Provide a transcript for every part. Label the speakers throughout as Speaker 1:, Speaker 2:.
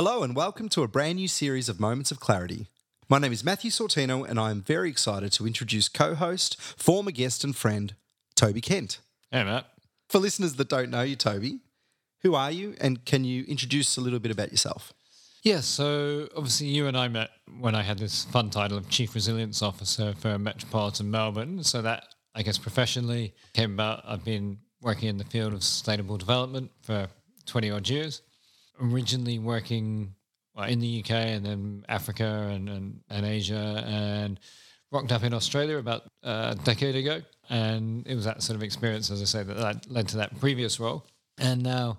Speaker 1: Hello, and welcome to a brand new series of Moments of Clarity. My name is Matthew Sortino, and I am very excited to introduce co host, former guest, and friend, Toby Kent.
Speaker 2: Hey, Matt.
Speaker 1: For listeners that don't know you, Toby, who are you, and can you introduce a little bit about yourself?
Speaker 2: Yeah, so obviously you and I met when I had this fun title of Chief Resilience Officer for Metropolitan Melbourne. So that, I guess, professionally came about. I've been working in the field of sustainable development for 20 odd years. Originally working in the UK and then Africa and, and, and Asia and rocked up in Australia about a decade ago. And it was that sort of experience, as I say, that, that led to that previous role. And now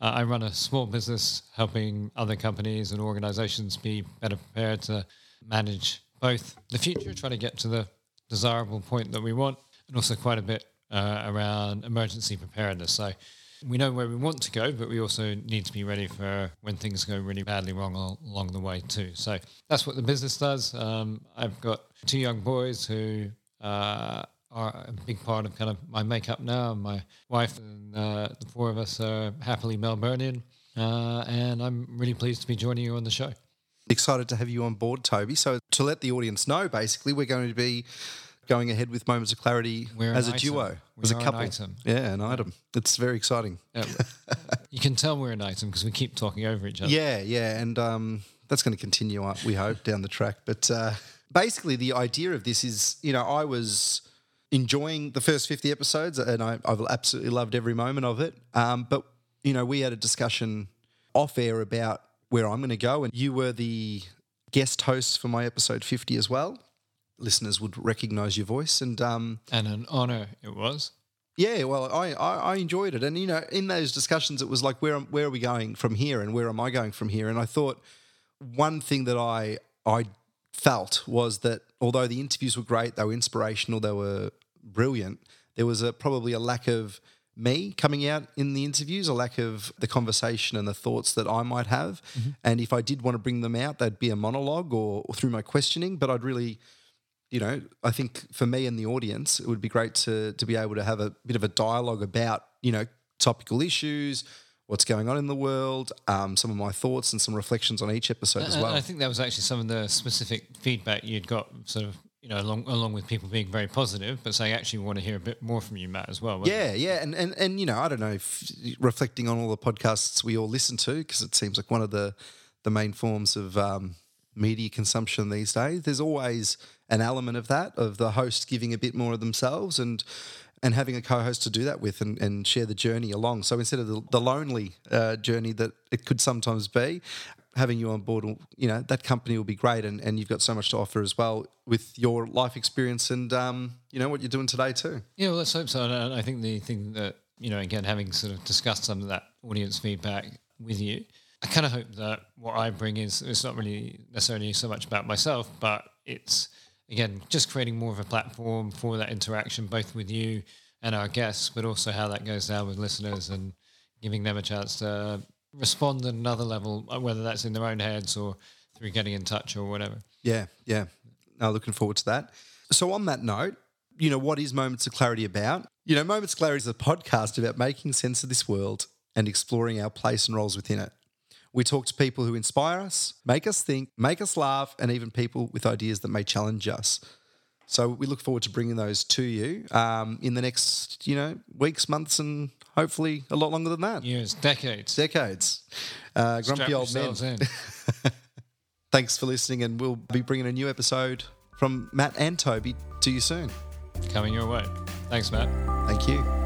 Speaker 2: uh, I run a small business helping other companies and organizations be better prepared to manage both the future, trying to get to the desirable point that we want, and also quite a bit uh, around emergency preparedness. So we know where we want to go, but we also need to be ready for when things go really badly wrong al- along the way too. So that's what the business does. Um, I've got two young boys who uh, are a big part of kind of my makeup now. My wife and uh, the four of us are happily Melburnian, uh, and I'm really pleased to be joining you on the show.
Speaker 1: Excited to have you on board, Toby. So, to let the audience know, basically, we're going to be going ahead with Moments of Clarity
Speaker 2: We're
Speaker 1: as a
Speaker 2: an
Speaker 1: duo,
Speaker 2: item.
Speaker 1: as a
Speaker 2: an
Speaker 1: couple.
Speaker 2: item.
Speaker 1: Yeah, an item. It's very exciting.
Speaker 2: Yeah. you can tell we're an item because we keep talking over each other.
Speaker 1: Yeah, yeah, and um, that's going to continue, uh, we hope, down the track. But uh, basically, the idea of this is, you know, I was enjoying the first fifty episodes, and I, I've absolutely loved every moment of it. Um, but you know, we had a discussion off air about where I'm going to go, and you were the guest host for my episode fifty as well. Listeners would recognise your voice, and um,
Speaker 2: And an honour it was.
Speaker 1: yeah, well, I, I, I enjoyed it, and you know, in those discussions, it was like, where where are we going from here, and where am I going from here? And I thought one thing that I I felt was that although the interviews were great, they were inspirational, they were brilliant, there was a probably a lack of me coming out in the interviews, a lack of the conversation and the thoughts that I might have. And if I did want to bring them out, they'd be a monologue or, or through my questioning. But I'd really you know, I think for me and the audience, it would be great to to be able to have a bit of a dialogue about you know topical issues, what's going on in the world, um, some of my thoughts and some reflections on each episode as well.
Speaker 2: I think that was actually some of the specific feedback you'd got, sort of, you know, along along with people being very positive, but saying actually we want to hear a bit more from you, Matt, as well.
Speaker 1: Yeah, yeah, and and and you know, I don't know, if, reflecting on all the podcasts we all listen to, because it seems like one of the the main forms of um, media consumption these days. There's always an element of that of the host giving a bit more of themselves and and having a co-host to do that with and, and share the journey along. So instead of the, the lonely uh, journey that it could sometimes be, having you on board, you know, that company will be great, and, and you've got so much to offer as well with your life experience and um, you know what you're doing today too.
Speaker 2: Yeah, well, let's hope so. And I think the thing that, you know, again, having sort of discussed some of that audience feedback with you, I kind of hope that what I bring is it's not really necessarily so much about myself, but it's, again, just creating more of a platform for that interaction, both with you and our guests, but also how that goes down with listeners and giving them a chance to respond at another level, uh, whether that's in their own heads or through getting in touch or whatever.
Speaker 1: Yeah, yeah. Now, looking forward to that. So, on that note, you know, what is Moments of Clarity about? You know, Moments of Clarity is a podcast about making sense of this world and exploring our place and roles within it. We talk to people who inspire us, make us think, make us laugh, and even people with ideas that may challenge us. So, we look forward to bringing those to you um, in the next, you know, weeks, months, and hopefully a lot longer than that.
Speaker 2: Years, decades.
Speaker 1: Decades. Uh, grumpy old men. Thanks for listening, and we'll be bringing a new episode from Matt and Toby to you soon.
Speaker 2: Coming your way. Thanks, Matt.
Speaker 1: Thank you.